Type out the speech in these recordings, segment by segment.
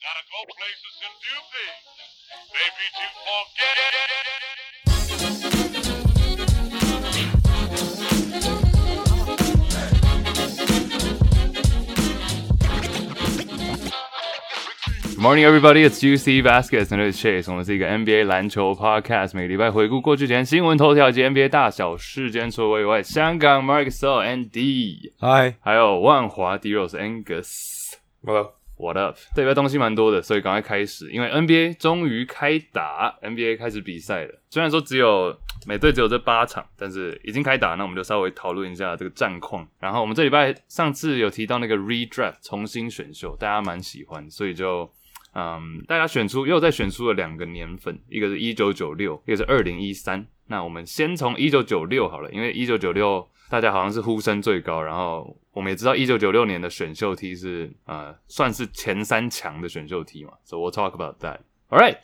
Gotta go places and do things. Maybe to forget. Good morning, everybody. It's Juicy Baskets and it's Chase. 我们是一个 NBA 篮球 podcast，每个礼拜回顾过去前新闻头条及 NBA 大小事件。除了以外，香港 Mark So Andy，嗨，还有万华 D Rose Angus。 Hello， What up？这礼拜东西蛮多的，所以赶快开始，因为 NBA 终于开打，NBA 开始比赛了。虽然说只有每队只有这八场，但是已经开打，那我们就稍微讨论一下这个战况。然后我们这礼拜上次有提到那个 redraft 重新选秀，大家蛮喜欢，所以就嗯，大家选出又再选出了两个年份，一个是一九九六，一个是二零一三。那我们先从一九九六好了，因为一九九六大家好像是呼声最高，然后我们也知道一九九六年的选秀题是呃算是前三强的选秀题嘛，so we'll talk about that. All right,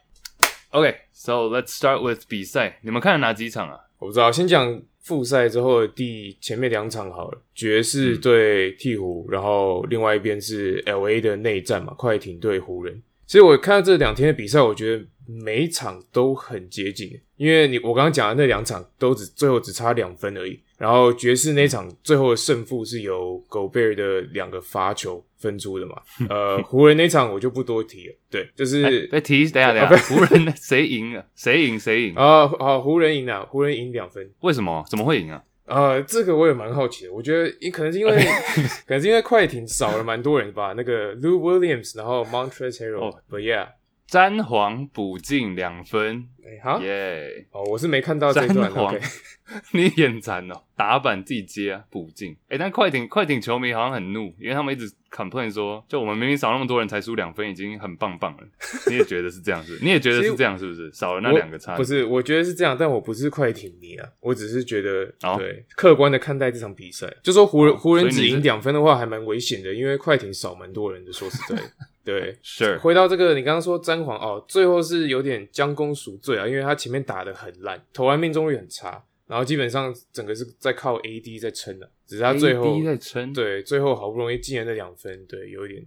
OK, so let's start with 比赛，你们看了哪几场啊？我不知道，先讲复赛之后的第前面两场好了，爵士对鹈鹕，然后另外一边是 L A 的内战嘛，快艇对湖人。其实我看到这两天的比赛，我觉得每一场都很接近，因为你我刚刚讲的那两场都只最后只差两分而已。然后爵士那场最后的胜负是由狗贝尔的两个罚球分出的嘛，呃，湖人那场我就不多提了，对，就是被提，等一下等一下，湖人谁赢啊？谁赢谁赢？啊 好，湖人赢了，湖人赢两分，为什么？怎么会赢啊？呃，这个我也蛮好奇的。我觉得，也可能是因为，可能是因为快艇少了蛮多人吧。那个 Lou Williams，然后 Montrezl Harrell，哦 but yeah，詹皇补进两分，哎、哈，耶！哦，我是没看到这段。皇 你眼馋哦，打板自己接啊，补进。哎、但快艇快艇球迷好像很怒，因为他们一直 complain 说，就我们明明少那么多人才输两分，已经很棒棒了。你也觉得是这样是是？你也觉得是这样是不是？少了那我两个差，不是，我觉得是这样，但我不是快艇迷啊，我只是觉得、哦对客观的看待这场比赛。就说湖人、哦湖人只赢两分的话，还蛮危险的，因为快艇少蛮多人的。说实在的，对。sure 回到这个，你刚刚说詹皇哦，最后是有点将功赎罪啊，因为他前面打的很烂，投篮命中率很差，然后基本上整个是在靠 AD 在撑的，只是他最后 AD 在撑，对最后好不容易进了那两分，对，有一点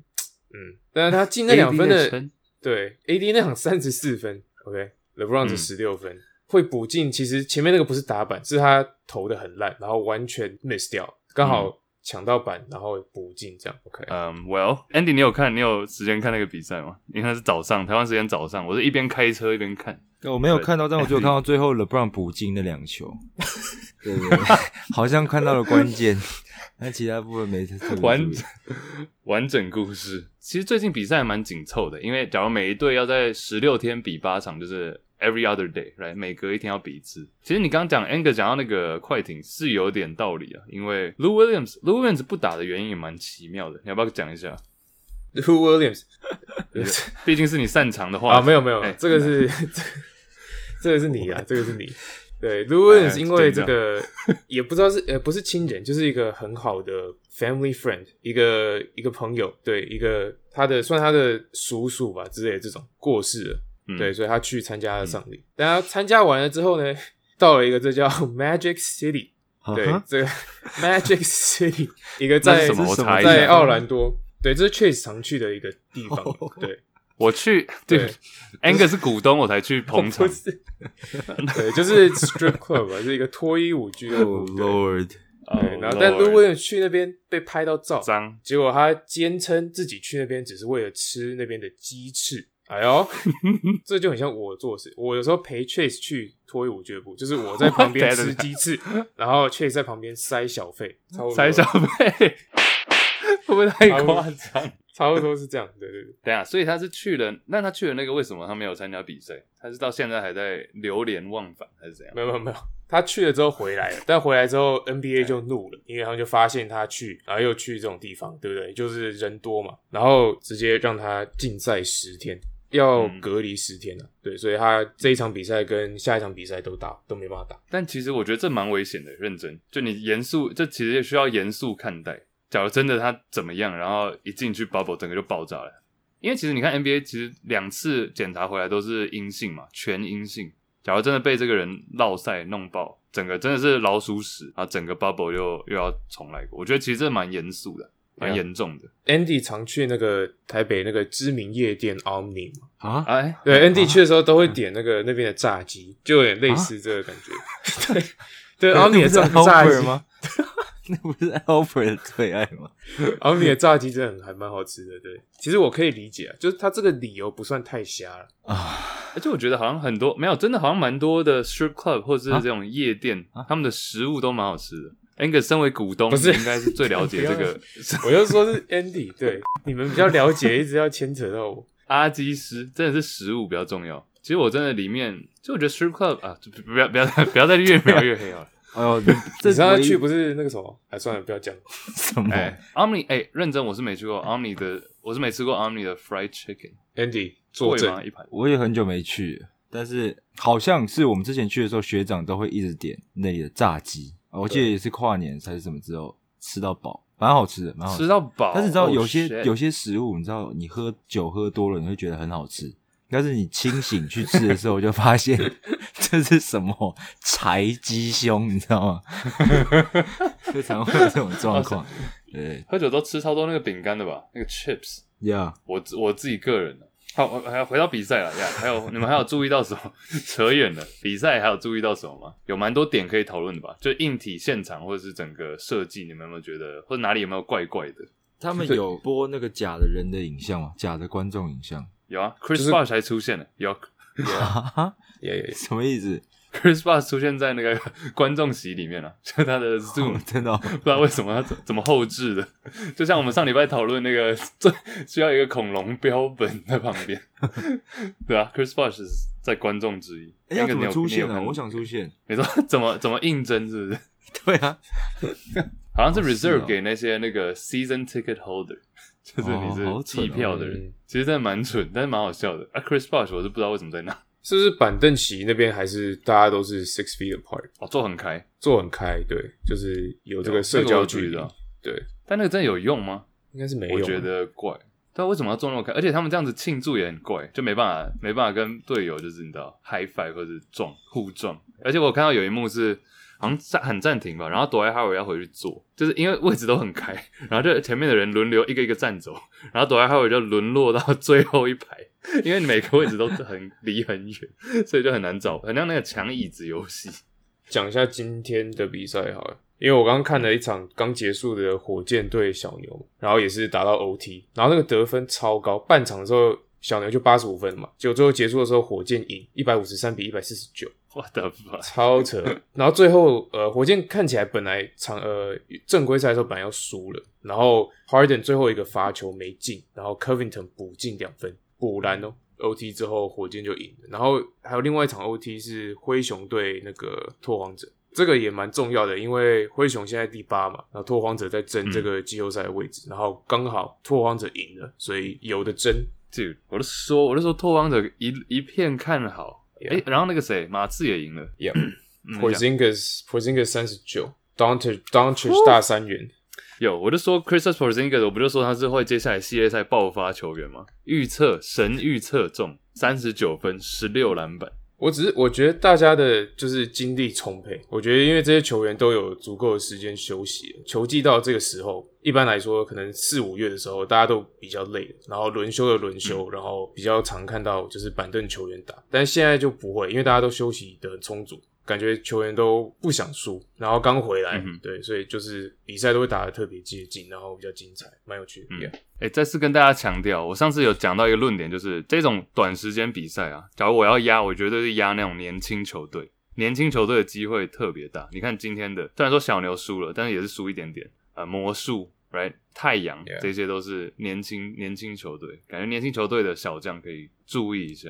嗯，但是他进那两分的对 AD 那场三十四分，OK，LeBron 是嗯十六分，会补进，其实前面那个不是打板，是他投的很烂，然后完全 miss 掉，刚好抢到板，然后补进这样，OK，嗯、w e l l a n d y 你有看？你有时间看那个比赛吗？因为它是早上，台湾时间早上，我是一边开车一边看。我没有看到，但我只有看到 最后 LeBron 补进那两球，对对对，好像看到了关键，但其他部分没特别完注意完整故事。其实最近比赛还蛮紧凑的，因为假如每一队要在十六天比八场，就是 every other day，right？每隔一天要比一次。其实你刚刚讲 Anger 讲到那个快艇是有点道理啊，因为 Lou Williams，Lou Williams 不打的原因也蛮奇妙的，你要不要讲一下？Lou Williams 毕竟是你擅长的话啊，没有没有，哎这个是 这个是你啊，这个是你。对，Lou Williams 因为这个 也不知道是呃不是亲人，就是一个很好的 family friend，一个一个朋友，对一个他的算他的叔叔吧之类的这种过世了，嗯对，所以他去参加了丧礼。但他参加完了之后呢，到了一个这叫 Magic City，对这个 Magic City 一个在。在奥兰多，对，这是 Chase 常去的一个地方，对。我去，对对，Anger 是股东，我才去捧场不。是，对，就是 strip club 吧，是一个脱衣舞俱乐部。Oh 对 Lord，对，然后但 Lou Williams 去那边被拍到照，脏，结果他坚称自己去那边只是为了吃那边的鸡翅。哎呦，这就很像我做事。我有时候陪 Chase 去脱衣舞俱乐部，就是我在旁边吃鸡翅，然后 Chase 在旁边塞小费，差不多塞小费，会不会太夸张？差不多是这样。对对对，等一下，所以他是去了，那他去了那个为什么他没有参加比赛？他是到现在还在流连忘返，还是怎样？没有没有没有，他去了之后回来了，但回来之后 NBA 就怒了，因为他们就发现他去，然后又去这种地方，对不对？就是人多嘛，然后直接让他禁赛十天。要嗯隔离十天了、对，所以他这一场比赛跟下一场比赛都打都没办法打。但其实我觉得这蛮危险的，认真，就你严肃，这其实也需要严肃看待。假如真的他怎么样，然后一进去 bubble 整个就爆炸了。因为其实你看 NBA，其实两次检查回来都是阴性嘛，全阴性。假如真的被这个人落赛弄爆，整个真的是老鼠屎，啊整个 bubble 又又要重来过。我觉得其实这蛮严肃的，蛮严重的。Andy 常去那个台北那个知名夜店 Omni 嘛，啊，哎，对，Andy 去的时候都会点那个那边的炸鸡，就有点类似这个感觉。对对，Omni 的炸炸鸡吗？那不是 Albert 的最爱吗？Omni 的炸鸡真的很还蛮好吃的。对，其实我可以理解啊，就是他这个理由不算太瞎了。啊，而且我觉得好像很多没有，真的好像蛮多的 strip club 或者是啊这种夜店，啊他们的食物都蛮好吃的。Angus 身为股东，不是你应该是最了解这个 我就说是 Andy，对，你们比较了解，一直要牵扯到我。阿基师，真的是食物比较重要。其实我真的里面，就我觉得 strip club 啊，就不要不要 不要再越描越黑了。哎呦，你这次去不是那个什么？哎，算了，不要讲。什么？哎，Omni，哎，认真我是没去过 Omni 的，我是没吃过 Omni 的 fried chicken，Andy 作证贵吗？，一盘？我也很久没去了，但是好像是我们之前去的时候，学长都会一直点那里的炸鸡，我记得也是跨年还是什么之后吃到饱，蛮好吃的，蛮好吃到饱。但是你知道 Oh, 有些、有些食物，你知道你喝酒喝多了，你会觉得很好吃，但是你清醒去吃的时候，就发现 这是什么柴鸡胸，你知道吗？就常会有这种状况。对喝酒都吃超多那个饼干的吧？那个 chips。呀，我自我自己个人的。好，我还要回到比赛了呀。还有你们还有注意到什么？扯远了，比赛还有注意到什么吗？有蛮多点可以讨论的吧？就硬体现场或者是整个设计，你们有没有觉得，或者哪里有没有怪怪的？他们有播那个假的人的影像吗？假的观众影像？有啊，Chris Bosh 还出现了，有哈哈，也也什么意思？Chris Bosh 出现在那个 观众席里面了，就他的 Zoom 真的哦、不知道为什么他怎怎么后置的，就像我们上礼拜讨论那个最需要一个恐龙标本在旁边，对啊，Chris Bosh 是在观众之一，哎、要怎么出现呢、你有看。我想出现。你说怎么怎么应征是不是？对啊，好像是 reserve 哦。给那些那个 season ticket holder，就是你是蠢哦。季票的人，嗯其实真的蛮蠢，但是蛮好笑的。啊，Chris Bosh 我是不知道为什么在那，是不是板凳席那边还是大家都是 six feet apart，哦，坐很开，坐很开？对，就是有这个社交距离。对，但那个真的有用吗？应该是没有。啊我觉得怪。但为什么要坐那么开？而且他们这样子庆祝也很怪，就没办法没办法跟队友就是你知道 high five 或者是撞互撞。而且我看到有一幕是好像暂很暂停吧，然后朵爱哈维要回去坐，就是因为位置都很开，然后就前面的人轮流一个一个站走，然后朵爱哈维就沦落到最后一排，因为每个位置都很离很远，所以就很难找，很像那个抢椅子游戏。讲一下今天的比赛好了，因为我刚刚看了一场刚结束的火箭对小牛，然后也是打到 OT，然后那个得分超高，半场的时候小牛就八十五分嘛，结果最后结束的时候火箭赢一百五十三比一百四十九，我的妈！超扯。然后最后呃火箭看起来本来场呃正规赛的时候本来要输了，然后 Harden 最后一个罚球没进，然后 Covington 补进两分，补篮哦。OT 之后，火箭就赢了。然后还有另外一场 OT 是灰熊对那个拓荒者，这个也蛮重要的，因为灰熊现在第八嘛，然后拓荒者在争这个季后赛的位置，然后刚好拓荒者赢了，所以有的争。Dude，我都说，我都说拓荒者一一片看好，哎然后那个谁马刺也赢了，Yeah，嗯你讲 Porzingis Porzingis 三十九，Doncic Doncic 大三元，有，我就说 Chris Porzingis，我不就说他是会接下来系列赛爆发球员吗？预测神预测中三十九分，十六篮板。我只是我觉得大家的就是精力充沛，我觉得因为这些球员都有足够的时间休息，球季到这个时候，一般来说可能四五月的时候大家都比较累，然后轮休的轮休，然后比较常看到就是板凳球员打，但是现在就不会，因为大家都休息的很充足，感觉球员都不想输，然后刚回来，嗯对，所以就是比赛都会打得特别接近，然后比较精彩，蛮有趣的。哎、再次跟大家强调，我上次有讲到一个论点，就是这种短时间比赛啊，假如我要压，我绝对是压那种年轻球队，年轻球队的机会特别大。你看今天的，虽然说小牛输了，但是也是输一点点。呃，魔术，right，太阳这些都是年轻年轻球队，感觉年轻球队的小将可以注意一下。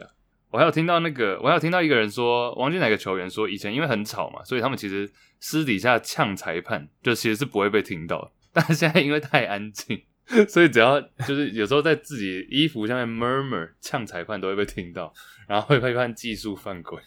我还有听到那个，我还有听到一个人说，王俊哪个球员说，以前因为很吵嘛，所以他们其实私底下呛裁判，就其实是不会被听到。但是现在因为太安静，所以只要就是有时候在自己衣服下面 murmur 呛裁判都会被听到，然后会被判技术犯规。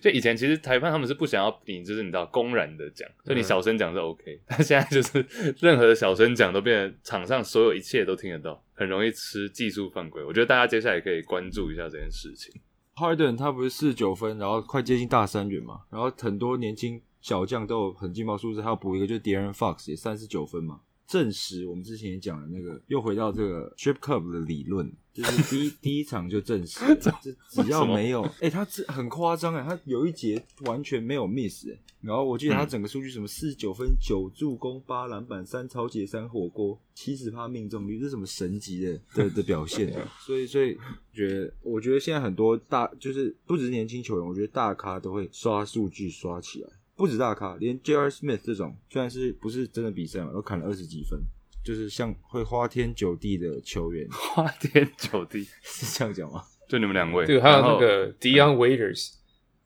就以前其实裁判他们是不想要你就是你知道公然的讲，所以你小声讲是 OK，、但现在就是 任何的小声讲都变成场上所有一切都听得到，很容易吃技术犯规。我觉得大家接下来可以关注一下这件事情。Harden 他不是四十九分，然后快接近大三元嘛，然后很多年轻小将都有很劲爆数字，还要补一个就是 Darren Fox 也三十九分嘛，证实我们之前也讲了那个，又回到这个 Strip Club 的理论，就是第一 第一场就证实了，这只要没有，哎、他这很夸张哎，他有一节完全没有 miss 哎，然后我记得他整个数据什么四十九分、九助攻、八篮板、三超截、三火锅、七十趴命中率，这是什么神级的的的表现？所以所以觉得，我觉得现在很多大就是不只是年轻球员，我觉得大咖都会刷数据刷起来，不止大咖，连 J.R. Smith 这种虽然是不是真的比赛嘛，都砍了二十几分，就是像会花天酒地的球员，花天酒地，是这样讲吗？就你们两位，对还有那个 Dion Waiters，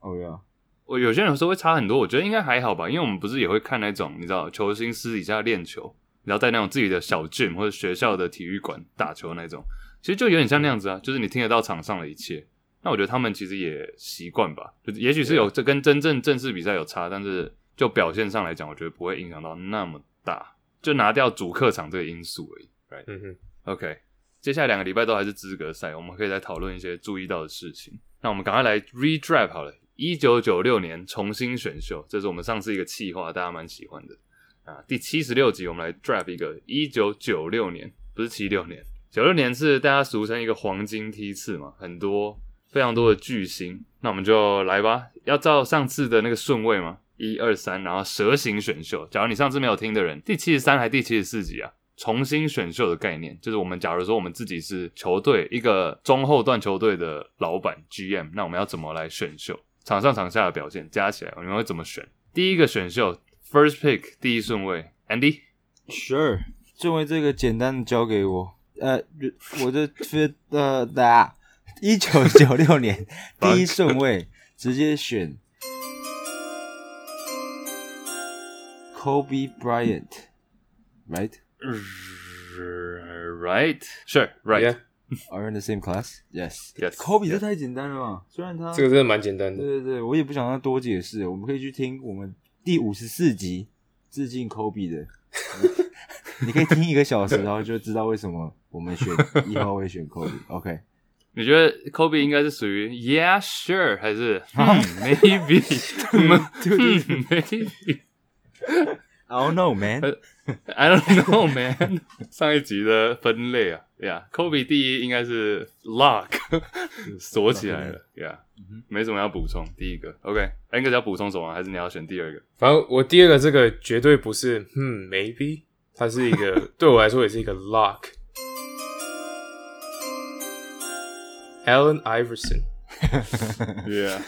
哦呀，我有些人说会差很多，我觉得应该还好吧，因为我们不是也会看那种你知道球星私底下练球，然后在那种自己的小 gym 或者学校的体育馆打球那种，其实就有点像那样子啊，就是你听得到场上的一切。那我觉得他们其实也习惯吧，就也许是有这跟真正正式比赛有差，但是就表现上来讲，我觉得不会影响到那么大，就拿掉主客场这个因素而已。Right？嗯哼，OK，接下来两个礼拜都还是资格赛，我们可以再讨论一些注意到的事情。那我们赶快来 redraft 好了，一九九六年重新选秀，这是我们上次一个企划，大家蛮喜欢的啊。第七十六集，我们来 draft 一个一九九六年，不是七六年，九六年是大家俗称一个黄金梯次嘛，很多非常多的巨星。那我们就来吧，要照上次的那个顺位吗？一二三，然后蛇形选秀。假如你上次没有听的人，第七十三还第七十四集啊？重新选秀的概念，就是我们假如说我们自己是球队一个中后段球队的老板 GM，那我们要怎么来选秀？场上场下的表现加起来，我们会怎么选？第一个选秀 First Pick 第一顺位，Andy，Sure，顺位这个简单的交给我。呃，我的 fit 呃的，一九九六年 第一顺位直接选 Kobe Bryant，right？Right, sure, right. Yeah Are in the same class? Yes. Yes, Kobe 这太简单了嘛，虽然他这个真的蛮简单的。对对对，我也不想让他多解释，我们可以去听我们第五十四集致敬 Kobe 的，你可以听一个小时，然后就知道为什么我们选一号位选 Kobe。OK，你觉得 Kobe 应该是属于 Yeah, sure，还是、嗯 Maybe？嗯 Maybe。I don't know, man. I don't know, man。上一集的分类啊，Yeah，Kobe 第一应该是 Lock 锁起来了，Yeah，没什么要补充。第一个，OK，安哥要补充什么？还是你要选第二个？反正我第二个这个绝对不是，嗯，maybe，它是一个对我来说也是一个 lock。Allen Iverson， Yeah，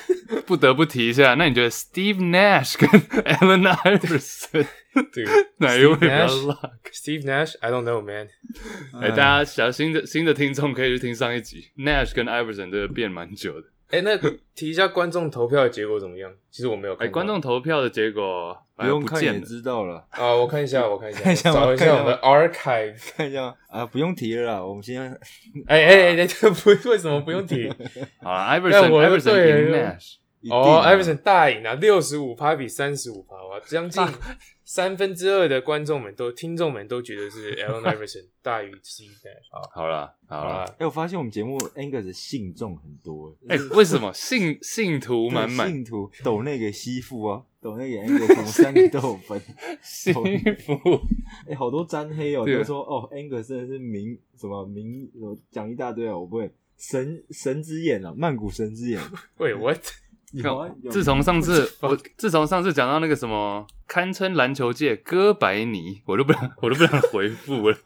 不得不提一下。那你觉得 Steve Nash 跟 Allen Iverson 这个哪一位比 Steve 较 Nash Lock？ Steve Nash，I don't know man。哎、大家小新的新的听众可以去听上一集，Nash 跟 Iverson 这个变蛮久的。 哎，那提一下观众投票的结果怎么样？其实我没有哎、看哎。观众投票的结果不用看也。知道了，啊，我看一下，我看一下，看一下找一下我们的 archive。看一下啊，不用提了啦，我们先哎哎哎，这 不为什么不用提？好了，Iverson 但我 Iverson 对赢了 Nash。哦啊，Iverson 大赢啊，六十五趴比三十五趴，哇，将近 三分之二的观众们都、听众们都觉得是 Allen Iverson 大于 Nash 啊。好了，好了。好啦，哎、我发现我们节目 Angus 的信众很多，哎、为什么信信徒对满满？信徒抖那个西父啊，抖那个 Angus，我们三个都有分。幸 福哎、好多沾黑哦，对就说哦，Angus 真的是名什么名，什么讲一大堆啊，我不会。神神之眼啊，曼谷神之眼。喂，what？有啊，有自从上次我自从上次讲到那个什么堪称篮球界哥白尼，我都不想我都不想回复了。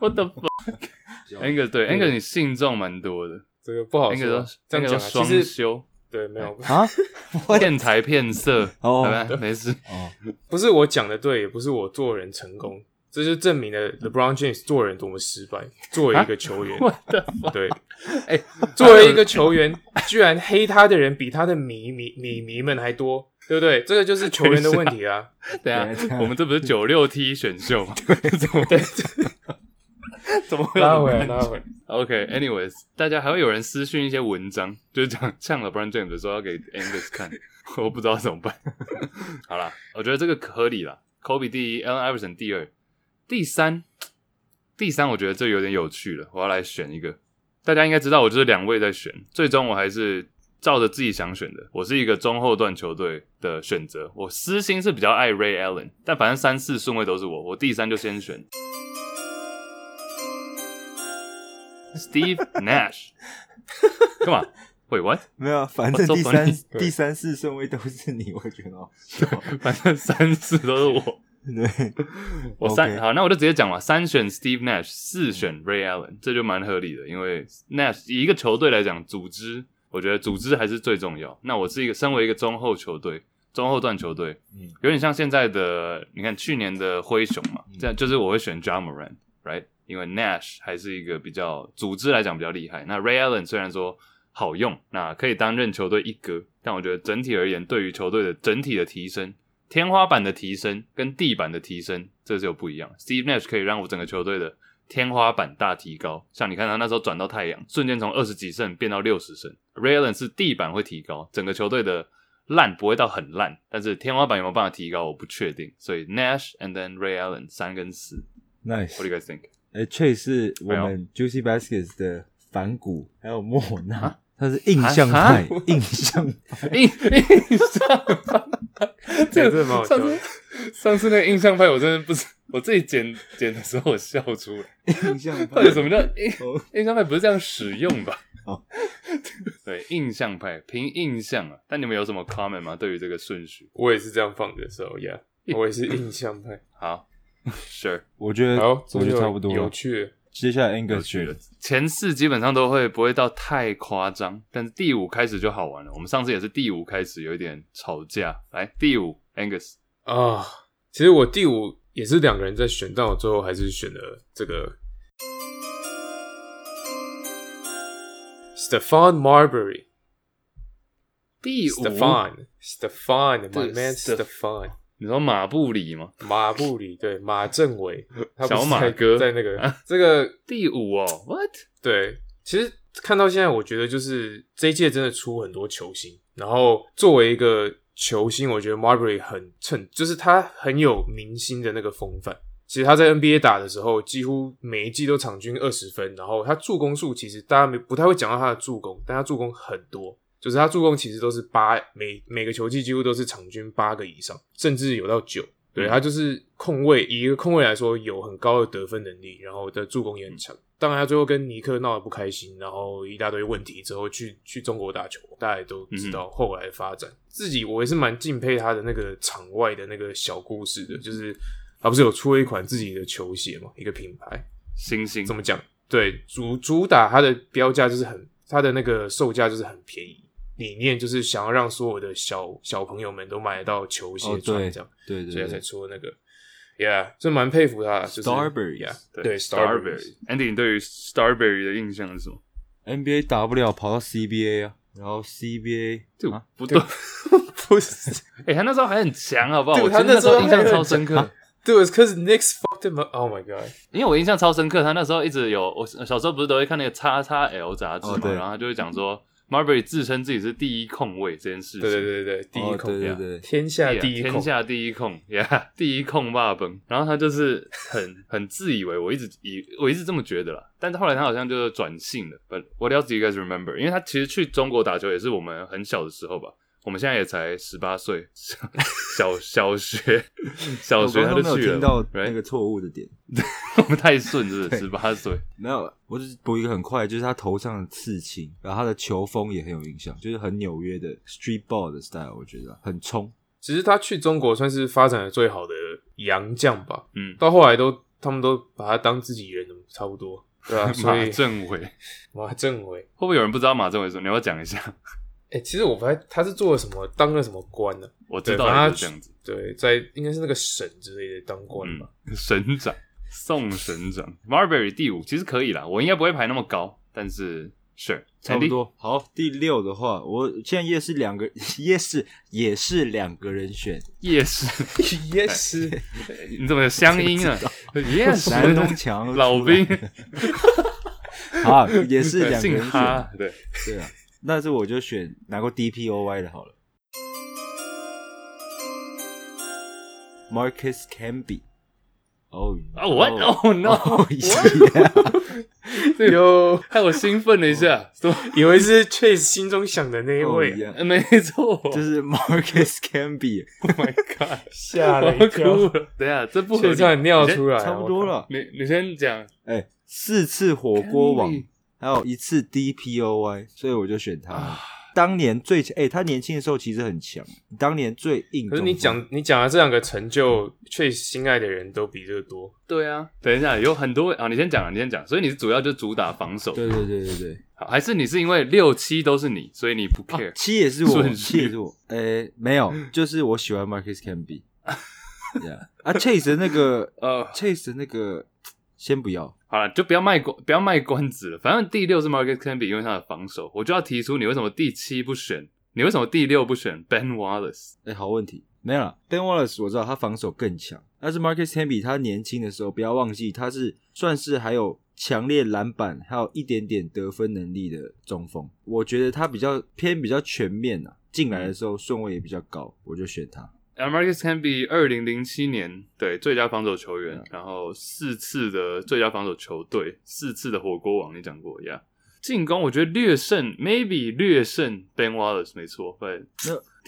我的 fuck，Angus 对 Angus 你信众蛮多的。这个不好说，这样讲其实修，对，没有，啊，骗财骗色，哦。好吧，没事。哦，不是我讲的对，也不是我做人成功，这就证明了 LeBron James 做人多么失败。作为一个球员，我的对，哎，作为一个球员，居然黑他的人比他的迷迷迷迷们还多，对不对？这个就是球员的问题啊。对我们这不是九六 T 选秀吗？对，怎么会有拉回拉回来。OK，anyways，、大家还会有人私讯一些文章，就是讲呛了 Brown James 的时候要给 Angus 看，我不知道怎么办。好啦，我觉得这个合理啦。Kobe 第一，Allen Iverson 第二，第三，第三，我觉得这有点有趣了。我要来选一个，大家应该知道，我就是两位在选，最终我还是照着自己想选的。我是一个中后段球队的选择，我私心是比较爱 Ray Allen，但反正三四顺位都是我，我第三就先选 Steve Nash。干嘛？Wait what？没有，反正第三第三四顺位都是你，我觉得哦，笑反正三四都是我。对，我三好，那我就直接讲了，三选 Steve Nash，四选 Ray Allen，这就蛮合理的，因为 Nash 以一个球队来讲，组织我觉得组织还是最重要。那我是一个身为一个中后球队，中后段球队，嗯有点像现在的，你看去年的灰熊嘛，嗯这样就是我会选 John Moran，right？因为 Nash 还是一个比较组织来讲比较厉害。那 Ray Allen 虽然说好用，那可以担任球队一哥，但我觉得整体而言，对于球队的整体的提升。天花板的提升跟地板的提升，这是有不一样。Steve Nash 可以让我整个球队的天花板大提高，像你看他那时候转到太阳，瞬间从二十几胜变到六十胜。Ray Allen 是地板会提高，整个球队的烂不会到很烂，但是天花板有没有办法提高，我不确定。所以 Nash and then Ray Allen 三跟四 nice，What do。you guys think？哎，Chase 是我们 Juicy Baskets 的反骨，还有莫啊纳，他是印象派，印象印印象派，这个真的蛮好笑上次上次那个印象派，我真的不是我自己剪剪的时候，我笑出来。印象派到底什么叫印哦印象派？不是这样使用吧？哦，对，印象派凭印象啊。但你们有什么 comment 吗？对于这个顺序？我也是这样放的时候呀，我也是印象派。好，sure，我觉得好，我觉得差不多了。有趣的。接下来 Angus 去了。前四基本上都会不会到太夸张，但是第五开始就好玩了。我们上次也是第五开始有一点吵架。来，第五 Angus，啊，其实我第五也是两个人在选，但我最后还是选了这个 Stephon Marbury。第五 Stephon 对 my man Steph- 你说马布里吗？马布里对马政委，他小马在哥在那个这个 第五哦，What？对，其实看到现在，我觉得就是这一届真的出很多球星，然后作为一个球星，我觉得 Marbury 很称，就是他很有明星的那个风范。其实他在 NBA 打的时候，几乎每一季都场均二十分，然后他助攻数其实大家没不太会讲到他的助攻，但他助攻很多，就是他助攻其实都是八每每个球季几乎都是场均八个以上，甚至有到九。对嗯他就是控卫，以一个控卫来说，有很高的得分能力，然后的助攻也很强。当然，他最后跟尼克闹得不开心，然后一大堆问题之后去去中国打球，大家也都知道后来的发展。自己我也是蛮敬佩他的那个场外的那个小故事的，就是他不是有出了一款自己的球鞋嘛，一个品牌，星星怎么讲？对，主主打它的标价就是很，它的那个售价就是很便宜，理念就是想要让所有的小小朋友们都买得到球鞋穿这样。对对所以才出了那个，Yeah，这蛮佩服他的。就是 Starberry Yeah，对对 Starberry。Andy，你对于 Starberry 的印象是什么？NBA 打不了，跑到 CBA 啊，然后 CBA 就啊不对，不是，哎、他那时候还很强，好不好？对我他那时候印象超深刻，对，because Knicks fucked him up. Oh my god！因为我印象超深刻。他那时候一直有，我小时候不是都会看那个叉叉 L 杂志嘛，然后他就会讲说 Marbury 自称自己是第一控卫这件事情。对对对对，第一哦控，对对对，天下第一控天，下第一控呀 第一控霸崩。然后他就是很 很自以为，我一直以我一直这么觉得啦。但是后来他好像就是转性了。But what else do you guys remember？因为他其实去中国打球也是我们很小的时候吧。我们现在也才十八岁，小小学小学他就去了听到？那个错误的点。我们太顺是不是？十八岁，没有，我只是补一个很快，就是他头上的刺青，然后他的球风也很有印象，就是很纽约的 street ball 的 style，我觉得很冲。其实他去中国算是发展的最好的洋将吧，嗯，到后来都他们都把他当自己人了，差不多，对啊，所马政委会马政委会，不会有人不知道马政委是什么？你要不要讲一下？哎、其实我发现他是做了什么，当了什么官呢、我知道他是这样子。对，在应该是那个省之类的当官吧。嗯，省长宋省长 Marbury 第五其实可以啦，我应该不会排那么高，但是 Sure，差不多。好，第六的话，我现在也是两个，也是也是两个人选，夜市，yes，你怎么有乡音啊？夜市，南东强老兵，好，也是两个人选，对，对啊，那这我就选拿过 DPOY 的好了，Marcus Camby。哦啊，what？哦 Oh no！有。害我兴奋了一下，说 以为是 Chase 心中想的那一位，Oh, 没错，就是 Marcus Camby，Oh my God，吓了一跳。等下，这不合理。确实差点尿出来，差不多了。你你先讲，哎，四次火锅王。Camby，还有一次 DPOY，所以我就选他。啊当年最强，哎、他年轻的时候其实很强，当年最硬。可是你讲你讲的这两个成就，Chase 心爱的人都比这个多。对啊，等一下，有很多啊，你先讲啊，你先讲。所以你是主要就主打防守，对对对对对，好还是你是因为六七都是你，所以你不 care？、七也是我，七也是我。哎、没有，就是我喜欢 Marcus Camby。yeah. 啊，Chase 的那个呃，Chase 的那个先不要，好了，就不要卖关，不要卖关子了。反正第六是 Marcus Camby，因为他的防守，我就要提出你为什么第七不选，你为什么第六不选 Ben Wallace？哎、好问题，没有了。Ben Wallace 我知道他防守更强，但是 Marcus Camby 他年轻的时候，不要忘记他是算是还有强烈篮板，还有一点点得分能力的中锋。我觉得他比较偏比较全面啊，进来的时候顺位也比较高，我就选他。然后 Marcus Camby 二零零七年对最佳防守球员，然后四次的最佳防守球队，四次的火锅王，你讲过呀？进攻我觉得略胜，maybe 略胜 Ben Wallace 没错，对。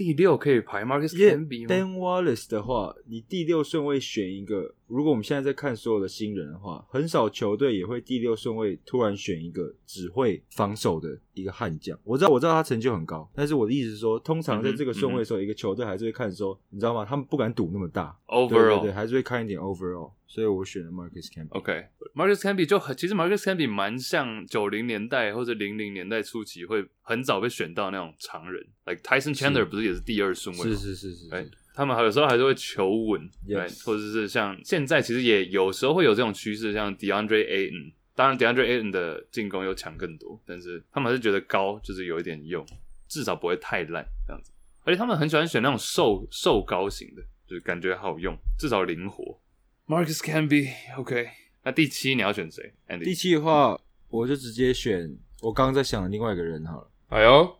那第六可以排 Marcus 因为 Camby 吗？Ben Wallace 的话，你第六顺位选一个，如果我们现在在看所有的新人的话，很少球队也会第六顺位突然选一个只会防守的一个悍将。我知道，我知道他成就很高，但是我的意思是说，通常在这个顺位的时候，一个球队还是会看说，你知道吗？他们不敢赌那么大 对对 Overall 对，还是会看一点 overall。所以我选了 Marcus Camby。OK，Marcus、Camby 就很，其实 Marcus Camby 蛮像九零年代或者零零年代初期会很早被选到那种常人，like Tyson Chandler 不是也是第二顺位吗？是是是是哎是，他们还有时候还是会求稳 Yes 对，或者是像现在其实也有时候会有这种趋势，像 DeAndre Ayton，当然 DeAndre Ayton 的进攻又强更多，但是他们还是觉得高就是有一点用，至少不会太烂这样子，而且他们很喜欢选那种瘦瘦高型的，就是感觉好用，至少灵活。Marcus Camby，OK，、那第七你要选谁？Andy？第七的话，我就直接选我刚刚在想的另外一个人好了哎呦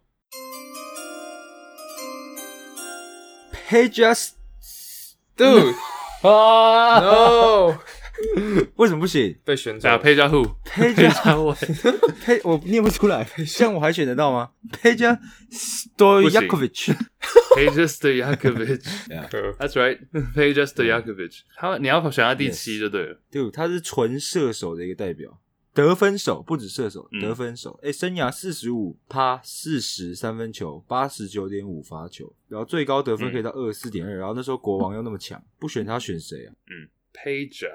，，Pages。dude 啊，no 为什么不行被选走对啊，配加 who？？Pages 佩我念不出来，这样我还选得到吗？Pages Stojakovic，Pages Stojakovic。可 That's right, Pages Stojakovic。他你要选他第七就对了。对，他是纯射手的一个代表，得分手不止射手，嗯得分手。哎、生涯四十五趴四十三分球，八十九点五罚球，然后最高得分可以到二十四点二。然后那时候国王又那么强，不选他选谁啊？嗯 Page，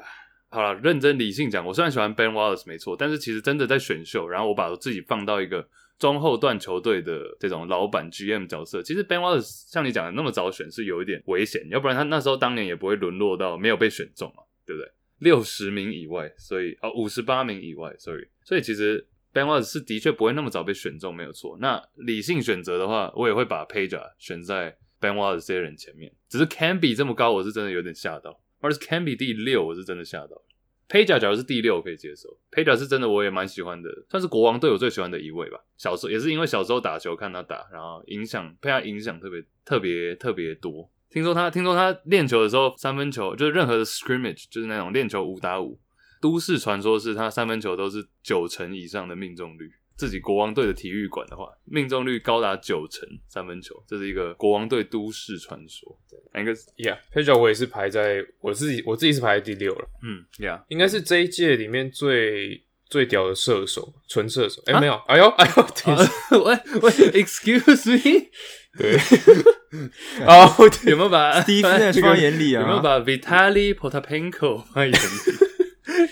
好了，认真理性讲，我虽然喜欢 Ben Wallace 没错，但是其实真的在选秀，然后我把我自己放到一个中后段球队的这种老板 GM 角色，其实 Ben Wallace 像你讲的那么早选是有一点危险，要不然他那时候当年也不会沦落到没有被选中嘛，对不对？六十名以外，所以啊五十八名以外，sorry，所以其实 Ben Wallace 是的确不会那么早被选中，没有错。那理性选择的话，我也会把 Page 选在 Ben Wallace 这些人前面，只是 Camby 这么高，我是真的有点吓到。而是 Camby 第六，我是真的吓到。Peja 假如是第六，可以接受。Peja 是真的，我也蛮喜欢的，算是国王队我最喜欢的一位吧。小时候也是因为小时候打球看他打，然后影响被他影响特别特别特别多。听说他听说他练球的时候三分球就是任何的 scrimmage，就是那种练球五打五，都市传说是他三分球都是九成以上的命中率。自己国王队的体育馆的话，命中率高达九成三分球，这是一个国王队都市传说。那个 yeah p a g e 我也是排在我自己我自己是排在第六了，嗯，Yeah，应该是这一届里面最最屌的射手，纯射手。哎、啊没有，哎呦哎呦，等一下，喂喂，Excuse me，对，哦，对有没有把 Steve Nash 放在眼里啊有没有把 Vitaly Potapenko 放在眼里？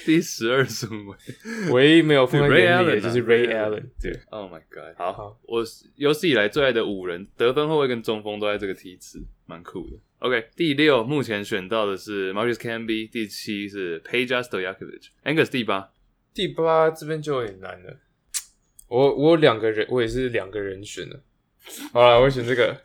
第十二顺位唯一没有放在 Ray 眼里 Allen 啊的就是 Ray Allen 对，，Oh my God！好，好我有史以来最爱的五人，得分后卫跟中锋都在这个梯次，蛮酷的。OK，第六目前选到的是 Marcus Camby，第七是 Peja Stojakovic，Angus 第八。第八这边就有点难了。我我有两个人，我也是两个人选的。好了，我选这个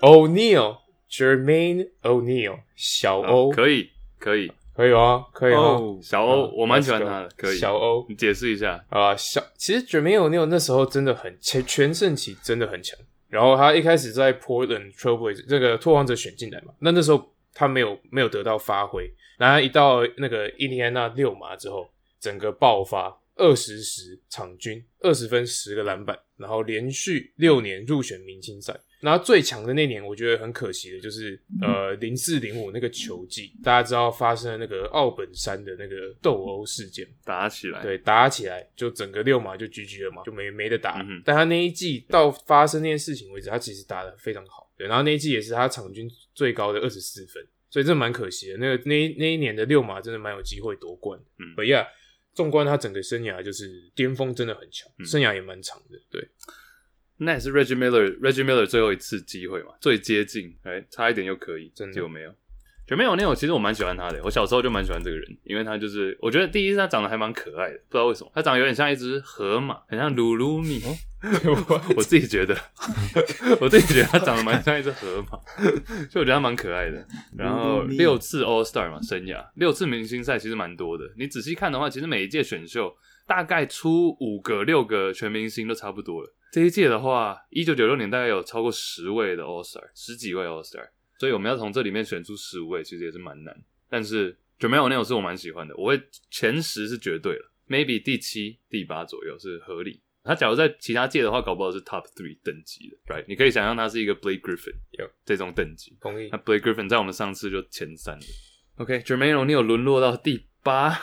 O'Neal Jermaine O'Neal 小欧、可以可以，可以哦？可以吗？哦小欧嗯我蛮喜欢他的，可以。小欧你解释一下，啊，小其实 Jermaine O'Neal 那时候真的很全全盛期，真的很强。然后他一开始在 Portland Trailblazers 这个拓荒者选进来嘛，那那时候他没有没有得到发挥，然后一到那个印第安纳六马之后，整个爆发，二十十场均二十分十个篮板，然后连续六年入选明星赛。然后最强的那年，我觉得很可惜的就是，呃，零四零五那个球季，大家知道发生了那个奥本山的那个斗殴事件，打起来，对，打起来就整个六马就 GG 了嘛，就没没得打。嗯但他那一季到发生那件事情为止，他其实打得非常好。对，然后那一季也是他场均最高的二十四分，所以这蛮可惜的。那个那那一年的六马真的蛮有机会夺冠的。嗯，But yeah，纵观他整个生涯，就是巅峰真的很强，嗯生涯也蛮长的。对，那也是 Reggie Miller，Reggie Miller 最后一次机会嘛，最接近，哎，差一点就可以，真的有没有。就没有那种，其实我蛮喜欢他的，我小时候就蛮喜欢这个人，因为他就是，我觉得第一是他长得还蛮可爱的，不知道为什么，他长得有点像一只河马，很像鲁鲁米，我自己觉得，我自己觉得他长得蛮像一只河马，所以我觉得他蛮可爱的。然后六次 All Star 嘛，生涯六次明星赛其实蛮多的。你仔细看的话，其实每一届选秀大概出五个、六个全明星都差不多了。这一届的话，一九九六年大概有超过十位的 All Star，十几位 All Star，所以我们要从这里面选出十五位，其实也是蛮难。但是 Jermaine O'Neal 是我蛮喜欢的，我会前十是绝对了，maybe 第七、第八左右是合理。他假如在其他届的话，搞不好是 Top Three 等级的，right？你可以想象他是一个 Blake Griffin 有这种等级。同意那。Blake Griffin 在我们上次就前三了。OK，Jermaine、O'Neal 沦落到第八，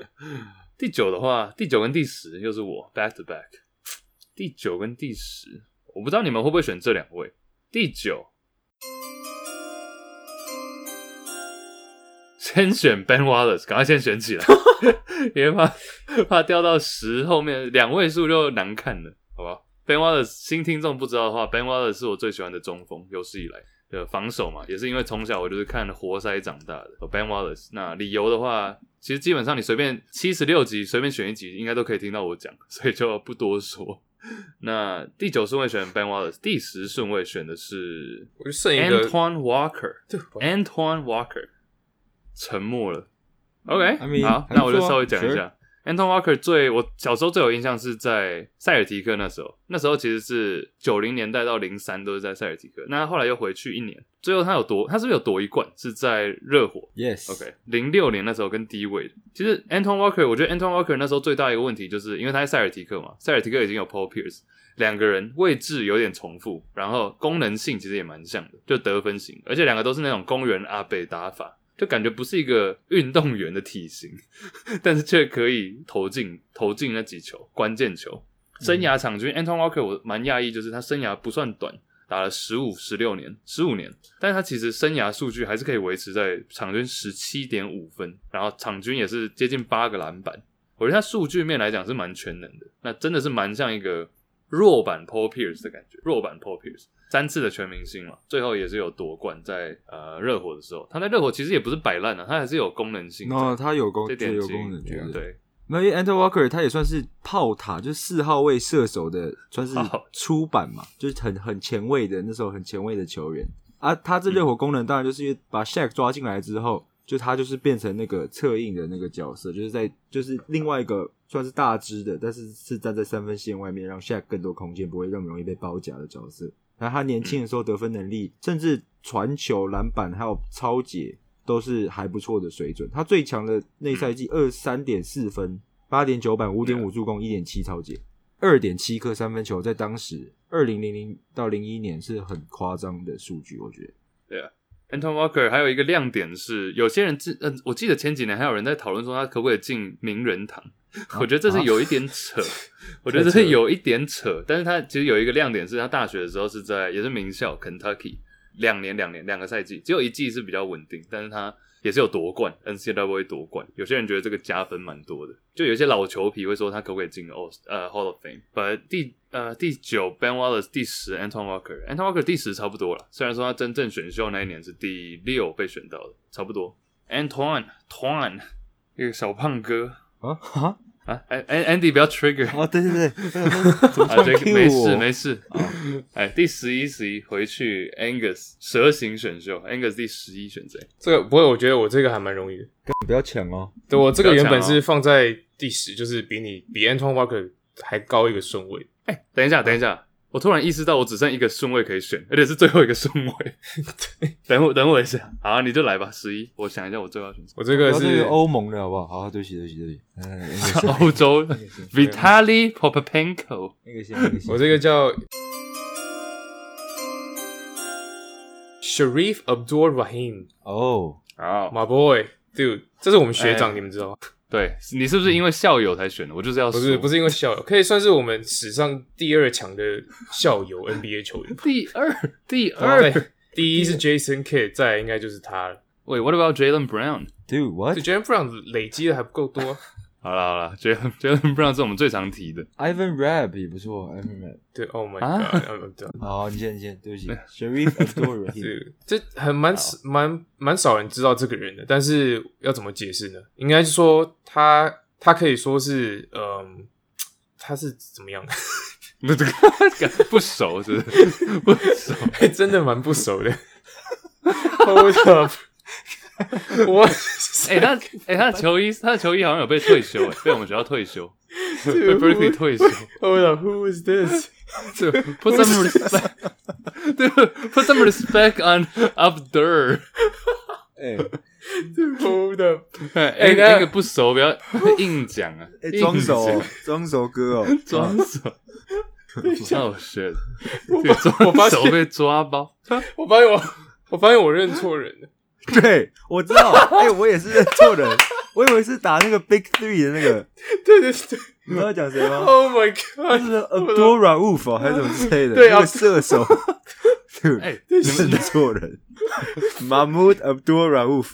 第九的话，第九跟第十又是我 back to back。第九跟第十，我不知道你们会不会选这两位。第九，先选 Ben Wallace，赶快先选起来，因为怕怕掉到十后面两位数就难看了，好不好？Ben Wallace 新听众不知道的话，Ben Wallace 是我最喜欢的中锋，有史以来的防守嘛，也是因为从小我就是看活塞长大的。Ben Wallace，那理由的话，其实基本上你随便七十六集随便选一集，应该都可以听到我讲，所以就不多说。那第九顺位选 Ben Wallace，第十顺位选的是我剩一个 Antoine Walker，Antoine Walker 沉默了。Mean，好，那我就稍微讲一下。Anton Walker 最我小时候最有印象是在塞尔提克那时候，那时候其实是九零年代到零三都是在塞尔提克，那他后来又回去一年，最后他有夺，他是不是有夺一冠？是在热火。Yes。OK，零六年那时候跟低位的，其实 Anton Walker，我觉得 Anton Walker 那时候最大一个问题就是因为他在塞尔提克嘛，塞尔提克已经有 Paul Pierce，两个人位置有点重复，然后功能性其实也蛮像的，就得分型，而且两个都是那种公园阿北打法，就感觉不是一个运动员的体型，但是却可以投进投进那几球关键球。生涯场均、Anton Walker 我蛮讶异，就是他生涯不算短，打了十五、十六年、十五年，但是他其实生涯数据还是可以维持在场均十七点五分，然后场均也是接近八个篮板。我觉得他数据面来讲是蛮全能的，那真的是蛮像一个弱版 Paul Pierce 的感觉，弱版 Paul Pierce 三次的全明星嘛，最后也是有夺冠在呃热火的时候，他在热火其实也不是摆烂啊，他还是有功能性哦。他有功，这点有功能，觉得。对，那因为 Anton Walker 他也算是炮塔，就是四号位射手的，算是好出版嘛，就是很很前卫的那时候很前卫的球员啊。他这热火功能当然就是因为把 Shaq 抓进来之后，就他就是变成那个策应的那个角色，就是在就是另外一个算是大只的，但是是站在三分线外面，让 Shaq 更多空间，不会那么容易被包夹的角色。然后他年轻的时候得分能力，甚至传球、篮板还有超解都是还不错的水准。他最强的那赛季二三点四分、八点九板、五点五助攻、一点七超解、二点七颗三分球，在当时二零零零到零一年是很夸张的数据，我觉得。对啊，Anton Walker 还有一个亮点是，有些人自嗯，我记得前几年还有人在讨论说他可不可以进名人堂，我觉得这是有一点扯，我觉得这是有一点扯，但是他其实有一个亮点是他大学的时候是在也是名校 Kentucky，两年两年两个赛季，只有一季是比较稳定，但是他也是有夺冠 NCAA 夺冠，有些人觉得这个加分蛮多的，就有些老球皮会说他可不可以进哦呃 Hall of Fame，but 第呃第九 Ben Wallace 第十 Anton Walker，Anton Walker 第十差不多了，虽然说他真正选秀那一年是第六被选到的，差不多。Anton，Ton，一个小胖哥。啊？哈啊，哎哎，Andy 不要 trigger 哦，对对对，啊，这个没事没事。哎，第十一十一回去 Angus 蛇形选秀，Angus 第十一选择？这个不会，我觉得我这个还蛮容易的。不要抢哦。对我这个原本是放在第十，就是比你比 Anton Walker 还高一个顺位。哎，等一下等一下，我突然意识到我只剩一个顺位可以选，而且是最后一个顺位。等我等我一下，好，你就来吧，十一，我想一下我最后要选什么。我这个是欧盟的好不好？好，对不起对不起对不起。嗯 欧洲 Vitali Popapenko，那个先那个先。我这个叫 Sharif Abdul Rahim，哦，好，my boy，dude，这是我们学长，哎你们知道吗？对你是不是因为校友才选的？我就是要说不是不是因为校友，可以算是我们史上第二强的校友 NBA 球员。第二第二。第一是 Jason Kidd，再来应该就是他了。喂，What about Jalen Brown？Dude what？这 Jalen Brown 累积的还不够多啊。好了好了，Jalen Jalen Brown 是我们最常提的。Ivan Rap 也不错，Ivan Rap。对，Oh my 啊 God，好，你先你先，对不起，Sharif Abdul Rahim。这这很蛮蛮蛮少人知道这个人的，但是要怎么解释呢？应该是说他他可以说是嗯，他是怎么样？那这个不熟是不是？不熟。还 真的蛮不熟的。Hold up，我哎、他哎、他的球衣，他的球衣好像有被退休，哎，被我们学校退休，被 Berkeley 退休。Hold up，Who is this？这 put some respect，对，put some respect on Abdur。哎 Hold up，哎、哎那个不熟，不要硬讲啊，哎，装熟装熟哥哦，讲装熟。哦 shit！我这个我发现被抓包。我发现我我发现我认错人了。对，我知道，哎，我也是认错人，我以为是打那个 Big Three 的那个，对对对。你知道讲谁吗？，Oh my God！是 Abdul Rauf 哦还是什么之类的，对啊。那个射手，对，哎、认错人，Mahmoud Abdul Rauf。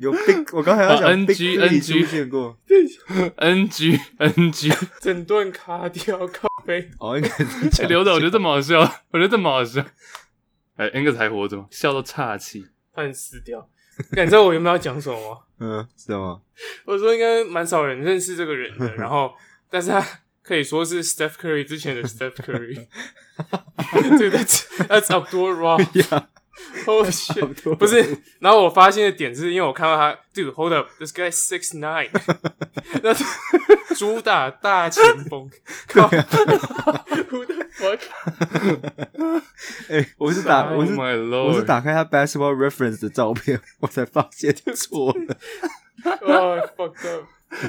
有 Big，我刚才要哦讲 NG NG 出现过，NG NG，整段卡掉靠背。哦，应该刘导，我觉得这么好笑，我觉得这么好笑。哎、a n g u s 还活着吗？笑到岔气。差点死掉。你知道我原本要讲什么吗？嗯，知道吗？我说应该蛮少人认识这个人的，然后，但是他可以说是 Steph Curry 之前的 Steph Curry。对，That's That's Abdul Rahim。呀，Holy shit！不是，然后我发现的点是因为我看到他，Dude，hold up，this guy six nine，那是主打大前锋，靠，Who the fuck？哎，我是打，我 Oh 是！打开他 Basketball Reference 的照片，我才发现错了。哦，fucked up，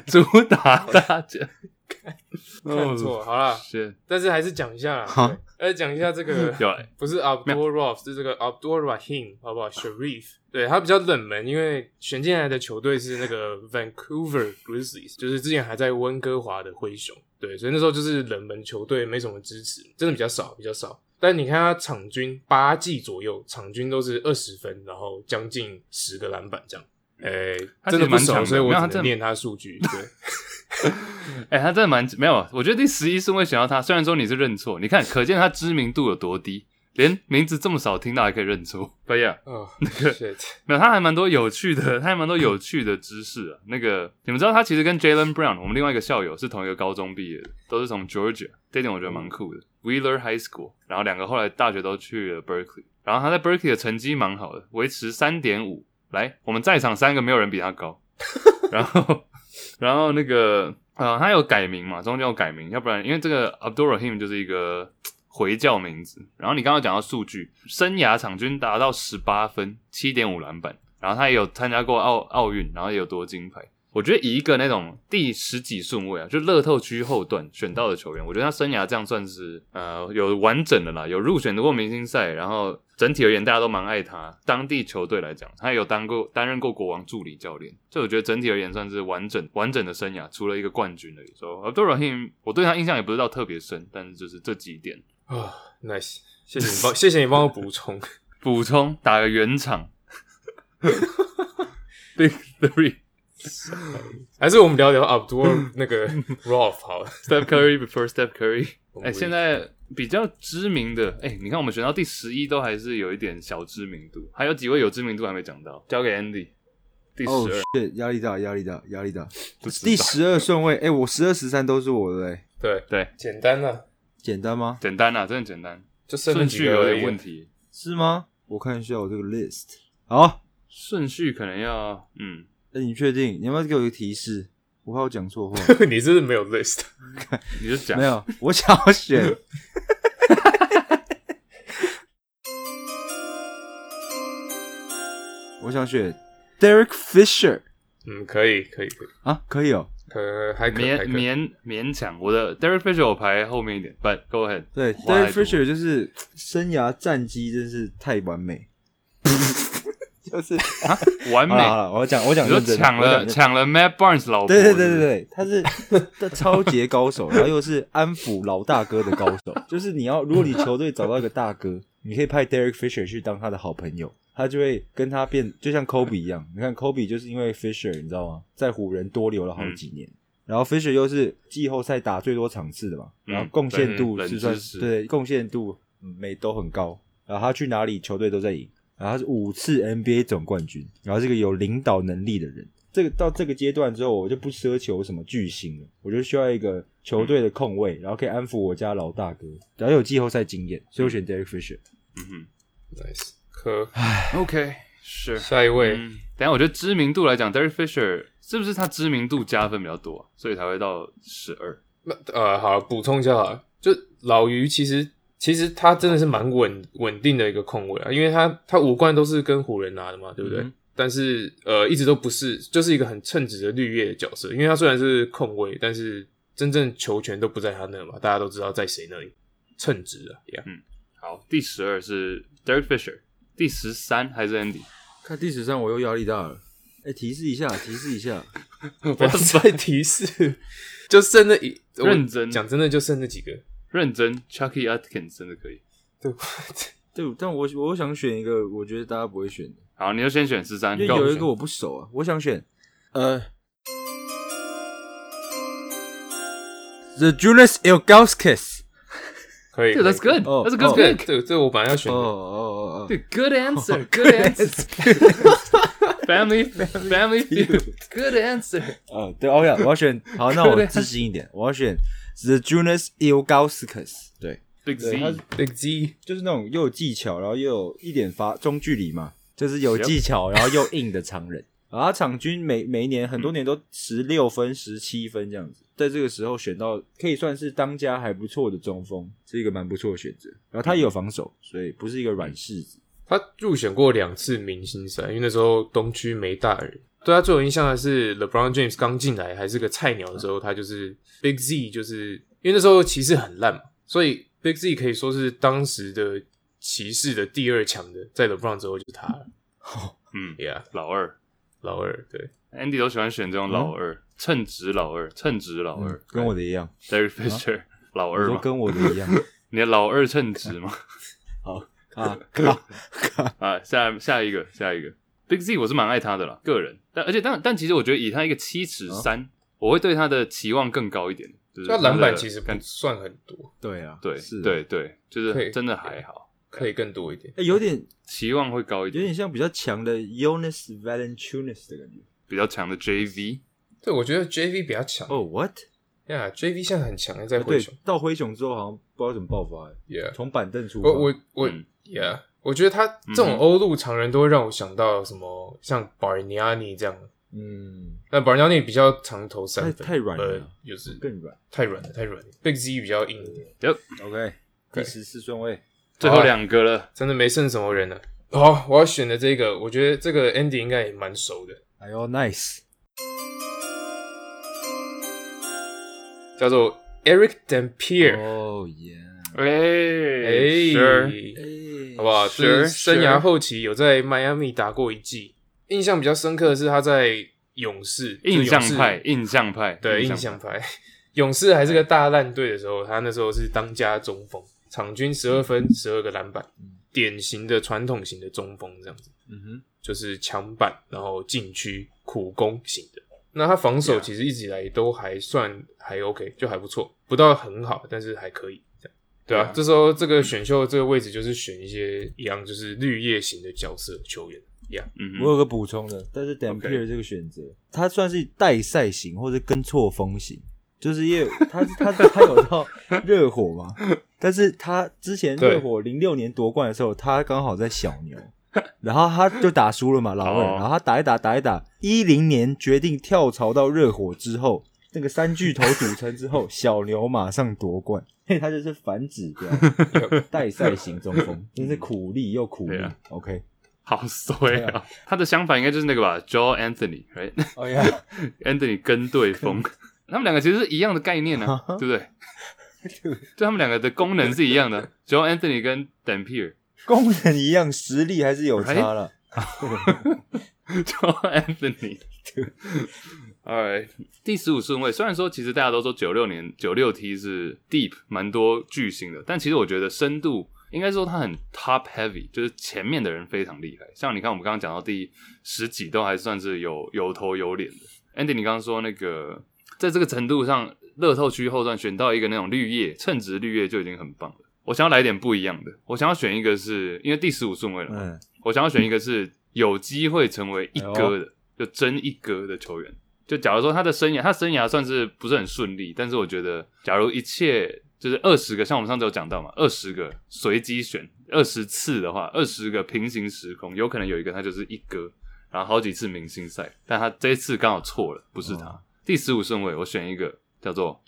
主打大家。看错，好啦，是但是还是讲一下啦，好对呃，讲一下这个有不是 Abdul Rauf，是这个 Abdul Rahim，好不好？Sharif，对他比较冷门，因为选进来的球队是那个 Vancouver Grizzlies，就是之前还在温哥华的灰熊，对，所以那时候就是冷门球队，没什么支持，真的比较少，比较少。但你看他场均八季左右，场均都是二十分，然后将近十个篮板这样。诶、他真的蛮强的所以我只能念他数据。对，哎、他真的蛮没有，我觉得第十一顺位选到他，虽然说你是认错，你看，可见他知名度有多低，连名字这么少听到还可以认错。对呀，哦、shit，没有，他还蛮多有趣的，他还蛮多有趣的知识啊。那个你们知道，他其实跟 Jalen Brown，我们另外一个校友是同一个高中毕业的，都是从 Georgia，这一点我觉得蛮酷的。Wheeler High School，然后两个后来大学都去了 Berkeley，然后他在 Berkeley 的成绩蛮好的，维持三点五。来，我们在场三个没有人比他高，然后然后那个呃，他有改名嘛，中间有改名，要不然因为这个 Abdul Rahim 就是一个回教名字。然后你刚刚讲到数据，生涯场均达到十八分，七点五篮板，然后他也有参加过奥奥运，然后也有夺金牌。我觉得以一个那种第十几顺位啊，就乐透区后段选到的球员，我觉得他生涯这样算是呃有完整的啦，有入选过明星赛，然后整体而言大家都蛮爱他。当地球队来讲，他有当过担任过国王助理教练，就我觉得整体而言算是完整完整的生涯，除了一个冠军而已。所以 Abdul Rahim，我对他印象也不是到特别深，但是就是这几点啊、n i c e 谢谢你帮，谢谢你帮我补充。补充打个圆场。Big Three。还是我们聊聊 Abdul 那个 Rolf 好了。Steph Curry before Steph Curry。哎、现在比较知名的，哎、你看我们选到第十一都还是有一点小知名度，还有几位有知名度还没讲到，交给 Andy。第十哦二压力大，压力大，压力大。第十二顺位，哎、我十二十三都是我的、哎，对，对，简单了，简单吗？简单啊，真的简单，就顺序有点问题，是吗？我看一下我这个 list。好，顺序可能要嗯，那、你确定？你要不要给我一个提示？我怕我讲错话。你是不是没有 list？你就讲没有，我想要选。我想选 Derek Fisher 嗯，可以，可以，可以，啊，可以哦。可还可以，勉。勉勉强，我的 Derek Fisher 我排后面一点，But go ahead，对花太，Derek Fisher 就是生涯战绩真是太完美，就是 啊完美我讲我讲你说认真抢了抢了 Matt Barnes 老婆，对对对对对，他是他超级高手，然后又是安抚老大哥的高手。就是你要，如果你球队找到一个大哥，你可以派 Derek Fisher 去当他的好朋友，他就会跟他变，就像 Kobe 一样。你看 Kobe 就是因为 Fisher，你知道吗？在湖人多留了好几年。然后 Fisher 又是季后赛打最多场次的嘛，嗯然后贡献度是算是对贡献度嗯每都很高，然后他去哪里球队都在赢，然后他是五次 NBA 总冠军，然后是个有领导能力的人。这个到这个阶段之后，我就不奢求什么巨星了，我就需要一个球队的控卫，然后可以安抚我家老大哥，然后有季后赛经验，所以我选 Derek Fisher。嗯哼 nice，可哼，OK，是。下一位，嗯，等下我觉得知名度来讲，Derek Fisher 是不是他知名度加分比较多、啊，所以才会到十二？那呃，好，补充一下好了，就老于其实其实他真的是蛮稳稳定的一个控卫啊，因为他他五冠都是跟湖人拿的嘛，对不对？嗯但是呃，一直都不是，就是一个很称职的绿叶的角色，因为他虽然是控卫，但是真正球权都不在他那嘛，大家都知道在谁那里，称职啊，Yeah，好，第十二是 Derek Fisher，第十三还是 Andy？看第十三，我又压力大了。哎，提示一下，提示一下。不要再提示，就剩那一认真讲真的就剩那几个，认真，Chucky Atkins 真的可以。对，对，但我我想选一个，我觉得大家不会选的，好，你就先选十三，因为有一个我不熟啊，我想选呃，The Julius i l g a u s k i s。可以 that's good. 哦 That's a good 个 pick. 这个这个我本来要选哦哦，哦哦 good answer. Good answer. Family, family feud. Good answer. 哦，哦，对，OK，我要选。好，那我自信一点，我要选 The Jonas Ilgauskas。对，Big 对，他 Z. Big Z，就是那种又有技巧，然后又有一点发中距离嘛，就是有技巧，然后又硬的常人。然后他场均每每一年很多年都十六分、十七分这样子，在这个时候选到可以算是当家还不错的中锋，是一个蛮不错的选择。然后他也有防守，所以不是一个软柿子。他入选过两次明星赛，因为那时候东区没大人。对他最有印象的是 LeBron James 刚进来还是个菜鸟的时候，他就是 Big Z，就是因为那时候骑士很烂嘛，所以 Big Z 可以说是当时的骑士的第二强的，在 LeBron 之后就是他了。嗯，Yeah，老二。老二对，，Andy 都喜欢选这种老二，称职老二，称职老二嗯，，跟我的一样，Derek Fisher 老二嘛，说跟我的一样。你的老二称职吗？好啊，啊，下下一个，下一个，Big Z 我是蛮爱他的啦，个人，但而且但但其实我觉得以他一个七尺三，我会对他的期望更高一点，就是他篮板其实不算很多，对啊，对是，对对，就是真的还好，可以更多一点。哎，有点期望会高一点，有点像比较强的 Jonas Valanciunas 的感觉。比较强的 JV，对，我觉得 JV 比较强。哦，what？呀、j v 现在很强，在灰对熊。，到灰熊之后好像不知道怎么爆发，Yeah，从板凳出发。我我我、嗯 Yeah，我觉得他这种欧陆常人都会让我想到什么，像 Bargnani 这样。嗯，那 Bargnani 比较常投三分，太太软了。呃就是。更软。太软了，太软了。Big Z 比较硬。一点，Yep，OK，第十四顺位，最后两个了，真的没剩什么人了。好，我要选的这个，我觉得这个 Andy 应该也蛮熟的，哎呦，nice，叫做 Eric Dampier。哦耶，哎哎好不好？生涯后期有在迈阿密打过一季，印象比较深刻的是他在勇士，印象派，印象派，对，印象派。勇士还是个大烂队的时候，他那时候是当家中锋，场均十二分、十二个篮板，典型的传统型的中锋这样子，嗯哼，就是抢板，然后禁区苦攻型的。那他防守其实一直以来都还算还 OK，就还不错，不到很好，但是还可以。对啊这时候这个选秀这个位置就是选一些一样就是绿叶型的角色球员，嗯哼，我有个补充的，但是 Dampier 这个选择，他算是带赛型或者跟错风型，就是因为他他他有到热火嘛，但是他之前热火零六年夺冠的时候，他刚好在小牛，然后他就打输了嘛，老二，哦。然后他打一打打一打，一零年决定跳槽到热火之后，那个三巨头组成之后，小牛马上夺冠，嘿，他就是反指标，代赛型中锋，真是苦力又苦力啊，OK，好衰啊！他的相反应该就是那个吧，Joel Anthony，right？Anthony 哎呀。跟对锋，他们两个其实是一样的概念呢、啊，对不对？就他们两个的功能是一样的，Joel Anthony 跟 Dampier。功能一样，实力还是有差了。Joel Anthony。Alright，第十五顺位，虽然说其实大家都说九六年九六 T 是 deep 蛮多巨星的，但其实我觉得深度应该说它很 top heavy，就是前面的人非常厉害。像你看我们刚刚讲到第十几都还算是有有头有脸的。Andy，你刚刚说那个在这个程度上，乐透区后段选到一个那种绿叶称职绿叶就已经很棒了。我想要来点不一样的，我想要选一个是因为第十五顺位了我想要选一个是有机会成为一哥的，就真一哥的球员。就假如说他的生涯，他生涯算是不是很顺利，但是我觉得，假如一切就是二十个，像我们上次有讲到嘛，二十个随机选二十次的话，二十个平行时空，有可能有一个他就是一哥，然后好几次明星赛，但他这一次刚好错了，不是他。第十五顺位，我选一个叫做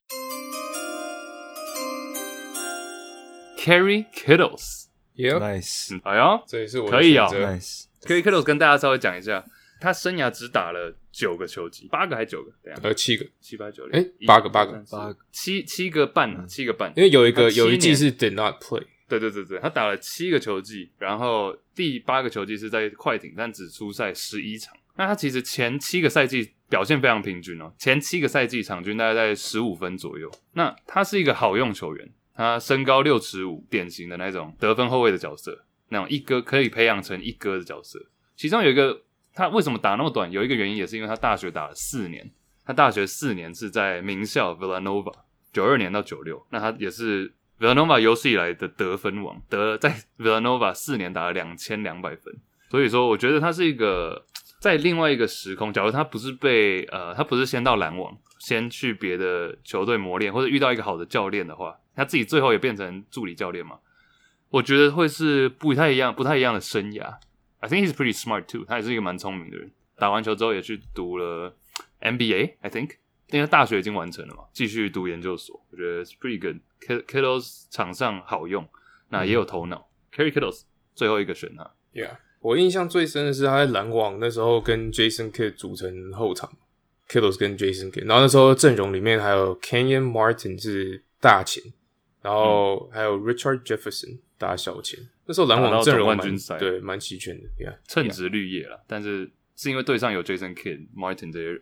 Carry Kittles。Yep，nice 哎呀这也是我可以哦。nice，，Carry Kittles 跟大家稍微讲一下，他生涯只打了九个球季，八个还九个？等一下呃，七个，七八九诶一八个八个八个七七个半啊，七个半。因为有一个有一季是 did not play，对对对对，他打了七个球季，然后第八个球季是在快艇，但只出赛十一场。那他其实前七个赛季表现非常平均哦，前七个赛季场均大概在十五分左右。那他是一个好用球员，他身高六尺五，典型的那种得分后卫的角色，那种一哥可以培养成一哥的角色。其中有一个他为什么打那么短，有一个原因也是因为他大学打了四年，他大学四年是在名校 Villanova，九二年到九六，那他也是 Villanova 有史以来的得分王，得在 Villanova 四年打了两千两百分，所以说我觉得他是一个在另外一个时空，假如他不是被呃他不是先到篮网，先去别的球队磨练，或者遇到一个好的教练的话，他自己最后也变成助理教练嘛，我觉得会是不太一样、不太一样的生涯。I think he's pretty smart too，他也是一个蛮聪明的人。打完球之后也去读了 MBA，I think，因为大学已经完成了嘛，继续读研究所。我觉得 it's pretty good。Kid- Kittles 场上好用，那也有头脑。Carry Kiddles 最后一个选他，Yeah，我印象最深的是他在篮网那时候跟 Jason Kidd 组成后场 Kiddles 跟 Jason Kidd，然后那时候阵容里面还有 Kenyon Martin 是大前，然后还有 Richard Jefferson 打小前。那时候篮网阵容蛮冠军赛对蛮齐全的，Yeah，称职绿叶了，但是是因为队上有 Jason Kidd、Martin 这些人。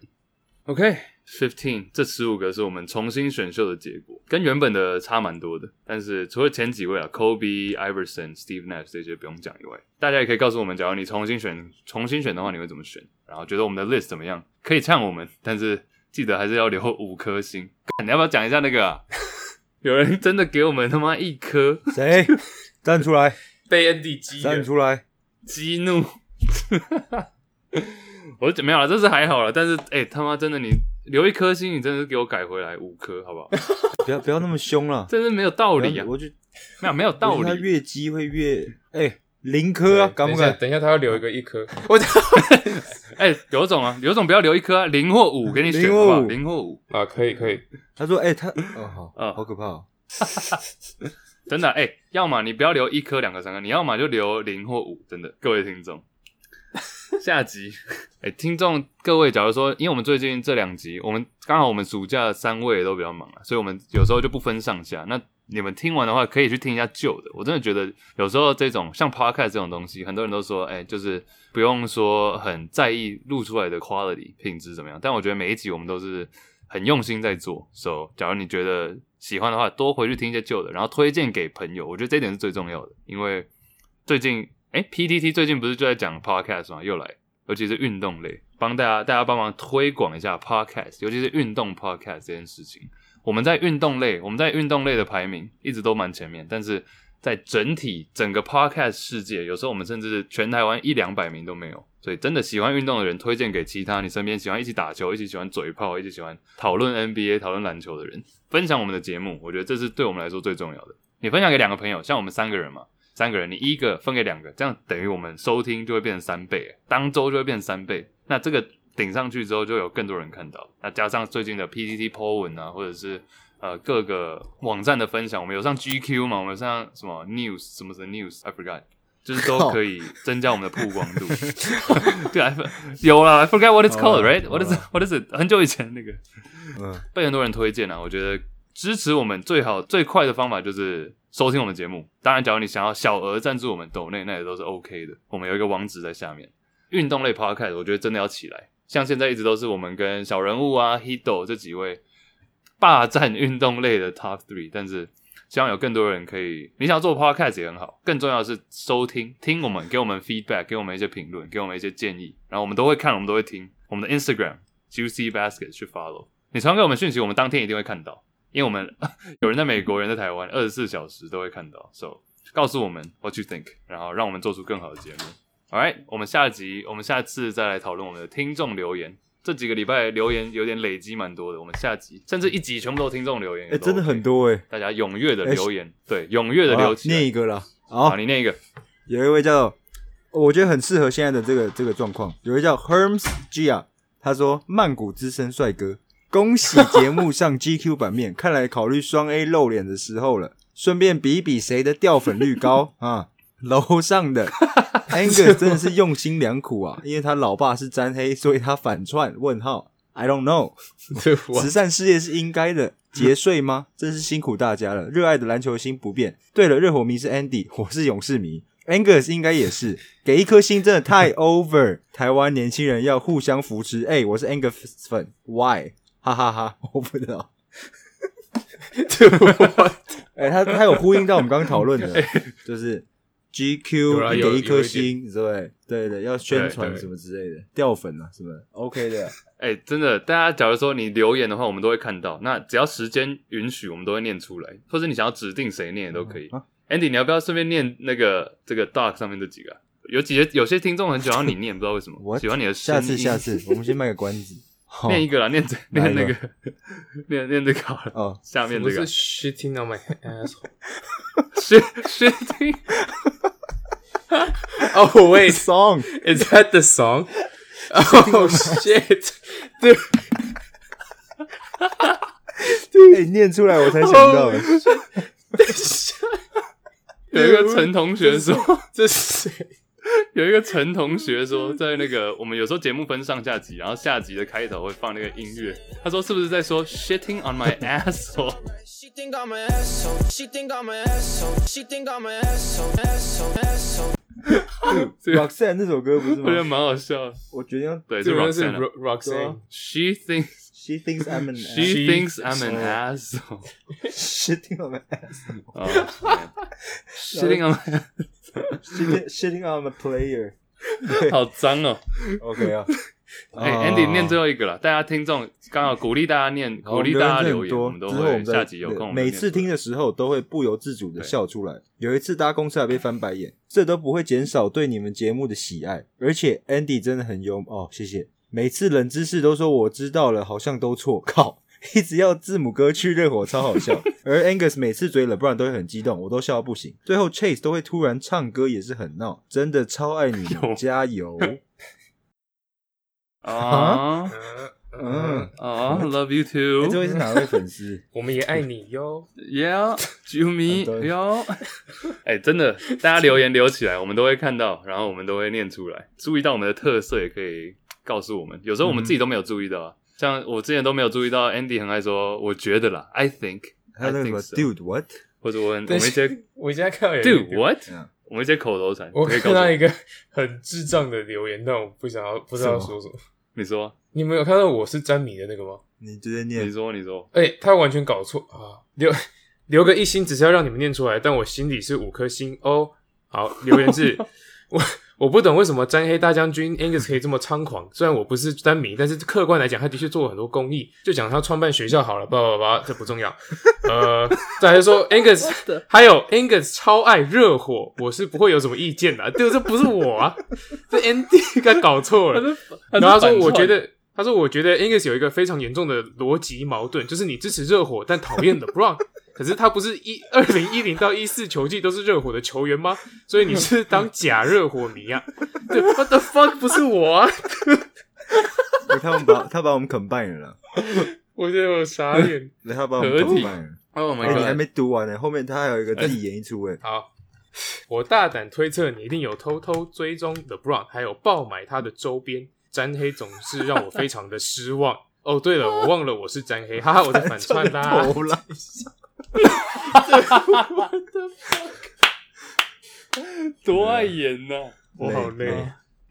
OK，fifteen、这十五个是我们重新选秀的结果，跟原本的差蛮多的。但是除了前几位啊，Kobe、Iverson、Steve Nash 这些不用讲以外，大家也可以告诉我们，假如你重新选重新选的话，你会怎么选？然后觉得我们的 list 怎么样？可以唱我们，但是记得还是要留五颗星。你要不要讲一下那个、啊？有人真的给我们他妈一颗谁站出来？被 Andy 激站出来！激怒。我就没有了，这是还好了，但是哎、他妈真的你留一颗星，你真的是给我改回来五颗，好不好？不要不要那么凶了，真是没有道理啊！我就没有没有道理，他越激会越哎零颗啊，敢不敢？等一下他要留一个一颗，我哎、刘总啊，刘总不要留一颗啊，零或五给你选零或好不好？五零或五，啊可以可以，他说哎他哦好啊好可怕哦，真的哎、要么你不要留一颗、两颗、三颗，你要么就留零或五，真的，各位听众。下集，哎、听众各位，假如说，因为我们最近这两集，我们刚好我们暑假三位都比较忙啊，所以我们有时候就不分上下。那你们听完的话，可以去听一下旧的。我真的觉得有时候这种像 podcast 这种东西，很多人都说，哎、就是不用说很在意录出来的 quality 品质怎么样，但我觉得每一集我们都是很用心在做。So，假如你觉得喜欢的话，多回去听一些旧的，然后推荐给朋友，我觉得这点是最重要的。因为最近，哎，PTT 最近不是就在讲 podcast 吗？又来，尤其是运动类，帮大家大家帮忙推广一下 podcast，尤其是运动 podcast 这件事情。我们在运动类，我们在运动类的排名一直都蛮前面，但是在整体整个 podcast 世界，有时候我们甚至是全台湾一两百名都没有。所以真的喜欢运动的人，推荐给其他你身边喜欢一起打球、一起喜欢嘴炮、一起喜欢讨论 NBA、讨论篮球的人，分享我们的节目。我觉得这是对我们来说最重要的。你分享给两个朋友，像我们三个人嘛，三个人你一个分给两个，这样等于我们收听就会变成三倍，当周就会变成三倍。那这个顶上去之后，就有更多人看到。那加上最近的 PTT po 文啊，或者是呃各个网站的分享，我们有上 GQ 嘛，我们上什么 News 什么什么 News，I forgot。就是都可以增加我们的曝光度。对啊，有了，I forget what it's called, right? What is? What is it? 很久以前那个，嗯，被很多人推荐啊。我觉得支持我们最好最快的方法就是收听我们节目。当然，假如你想要小额赞助我们抖内，那也都是 OK 的。我们有一个网址在下面。运动类 podcast 我觉得真的要起来，像现在一直都是我们跟小人物啊、Hido 这几位霸占运动类的 Top Three，但是。希望有更多人可以，你想做 podcast 也很好。更重要的是收听，听我们，给我们 feedback，给我们一些评论，给我们一些建议，然后我们都会看，我们都会听。我们的 Instagram Juicy Basket 去 follow，你传给我们讯息，我们当天一定会看到，因为我们 有人在美国，人在台湾，二十四小时都会看到。So 告诉我们 what you think，然后让我们做出更好的节目。All right，我们下集，我们下次再来讨论我们的听众留言。这几个礼拜留言有点累积蛮多的，我们下集甚至一集全部都听众留言，哎，真的很多哎，大家踊跃的留言，对，踊跃的留起念一个啦，好，你念一个，有一位叫，我觉得很适合现在的这个这个状况，有一位叫 Herms Gia，，他说曼谷资深帅哥，恭喜节目上 GQ 版面，看来考虑双 A 露脸的时候了，顺便比比谁的掉粉率高。啊。楼上的 Angus 真的是用心良苦啊，因为他老爸是沾黑，所以他反串。问号，I don't know。慈善事业是应该的，节税吗？真是辛苦大家了。热爱的篮球心不变。对了，热火迷是 Andy，我是勇士迷，Angus 应该也是。给一颗心真的太 over。台湾年轻人要互相扶持。哎，我是 Angus 粉，Why？哈哈哈，我不知道。哎，他他有呼应到我们刚刚讨论的，就是。GQ 给一颗星，对对的，要宣传什么之类的，掉粉啊，是不是？OK 的。哎，真的，大家假如说你留言的话，我们都会看到。那只要时间允许，我们都会念出来，或者你想要指定谁念也都可以。Andy，你要不要顺便念那个这个 Dark 上面这几个？有几些有些听众很喜欢你念，不知道为什么。我喜欢你的声音。下次下次，我们先卖个关子。念一个啦，念这念那个，念念这个好了。哦，下面这个是。Shitting on my asshole。Shitting。oh wait, song is that the song? Oh shit, dude. 哎，念出来我才想到。等一下，有一个陈同学说：“这是谁？”有一个陈同学说，在那个我们有时候节目分上下集，然后下集的开头会放那个音乐。他说：“是不是在说 shitting on my asshole？” Roxanne 那首歌不是吗？我觉得蛮好笑。我决定对，是 Roxanne。Roxanne。She thinks she thinks I'm an she thinks I'm an asshole. Shitting on my asshole. Shitting on my shitting on the player. 好脏哦。OK 啊。哎，Andy 念最后一个了。大家听众刚好鼓励大家念，鼓励大家留言，我们都会下集有空。每次听的时候都会不由自主的笑出来。有一次搭公车还被翻白眼，这都不会减少对你们节目的喜爱。而且 Andy 真的很幽默哦，谢谢。每次冷知识都说我知道了，好像都错。靠，一直要字母哥去热火，超好笑。而 Angus 每次追了，不然都会很激动，我都笑到不行。最后 Chase 都会突然唱歌，也是很闹，真的超爱你们，加油！啊，嗯啊，Love you too。这位是哪位粉丝？我们也爱你哟，Yeah，j me 哟。哎，真的，大家留言留起来，我们都会看到，然后我们都会念出来。注意到我们的特色，也可以告诉我们。有时候我们自己都没有注意到，像我之前都没有注意到，Andy 很爱说，我觉得啦，I think dude what？或者我我们一些，我现在看到 dude what？我们一些口头禅，我看到一个很智障的留言，但我不想要，不知道说什么。你说，你们有看到我是詹米的那个吗？你直接念。你说，你说。哎，他完全搞错啊！留留个一星，只是要让你们念出来，但我心里是五颗星哦。好，留言是 我不懂为什么詹黑大将军 Angus 可以这么猖狂。虽然我不是詹迷，但是客观来讲，他的确做了很多公益。就讲他创办学校好了，叭叭叭，这不重要。呃，再来说 Angus，还有 Angus 超爱热火，我是不会有什么意见的。对，这不是我啊，这 Andy 该搞错了。然后他说，我觉得。他说：“我觉得 Angus 有一个非常严重的逻辑矛盾，就是你支持热火，但讨厌 LeBron。可是他不是一 二零一零到一四球季都是热火的球员吗？所以你是当假热火迷啊？对，What the fuck？不是我啊！他们把他把我们 combine 了，我觉得我傻眼。他把我们 combine 了。哦，你还没读完呢，后面他还有一个自己演一出诶。好，我大胆推测，你一定有偷偷追踪 LeBron，还有爆买他的周边。”詹黑总是让我非常的失望。哦，对了，我忘了我是詹黑，哈哈，我在反串啦。哈 哈多爱演呐！我好累。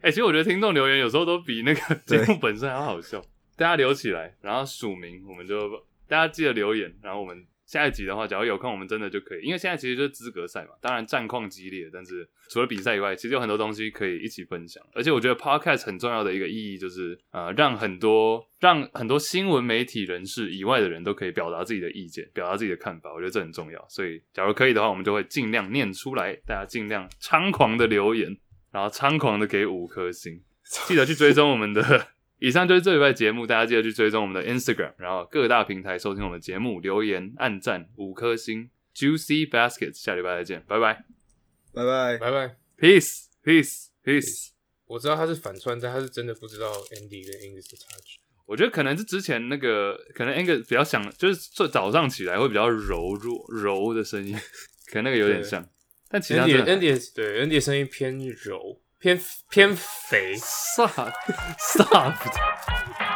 哎，其实我觉得听众留言有时候都比那个节目本身还要好笑。大家留起来，然后署名，我们就大家记得留言，然后我们。下一集的话，假如有空，我们真的就可以，因为现在其实就是资格赛嘛。当然战况激烈，但是除了比赛以外，其实有很多东西可以一起分享。而且我觉得 podcast 很重要的一个意义就是，呃，让很多让很多新闻媒体人士以外的人都可以表达自己的意见，表达自己的看法。我觉得这很重要。所以，假如可以的话，我们就会尽量念出来，大家尽量猖狂的留言，然后猖狂的给五颗星，记得去追踪我们的。以上就是这礼拜节目，大家记得去追踪我们的 Instagram，然后各大平台收听我们的节目，留言、按赞五颗星，Juicy Baskets，下礼拜再见，拜拜，拜拜，拜拜，Peace，Peace，Peace。我知道他是反串，但他是真的不知道 Andy 跟 Angus 的差距。我觉得可能是之前那个，可能 Angus 比较想，就是早上起来会比较柔弱、柔的声音，可能那个有点像。但其他 Andy 对 Andy 声音偏柔。偏偏肥，soft soft。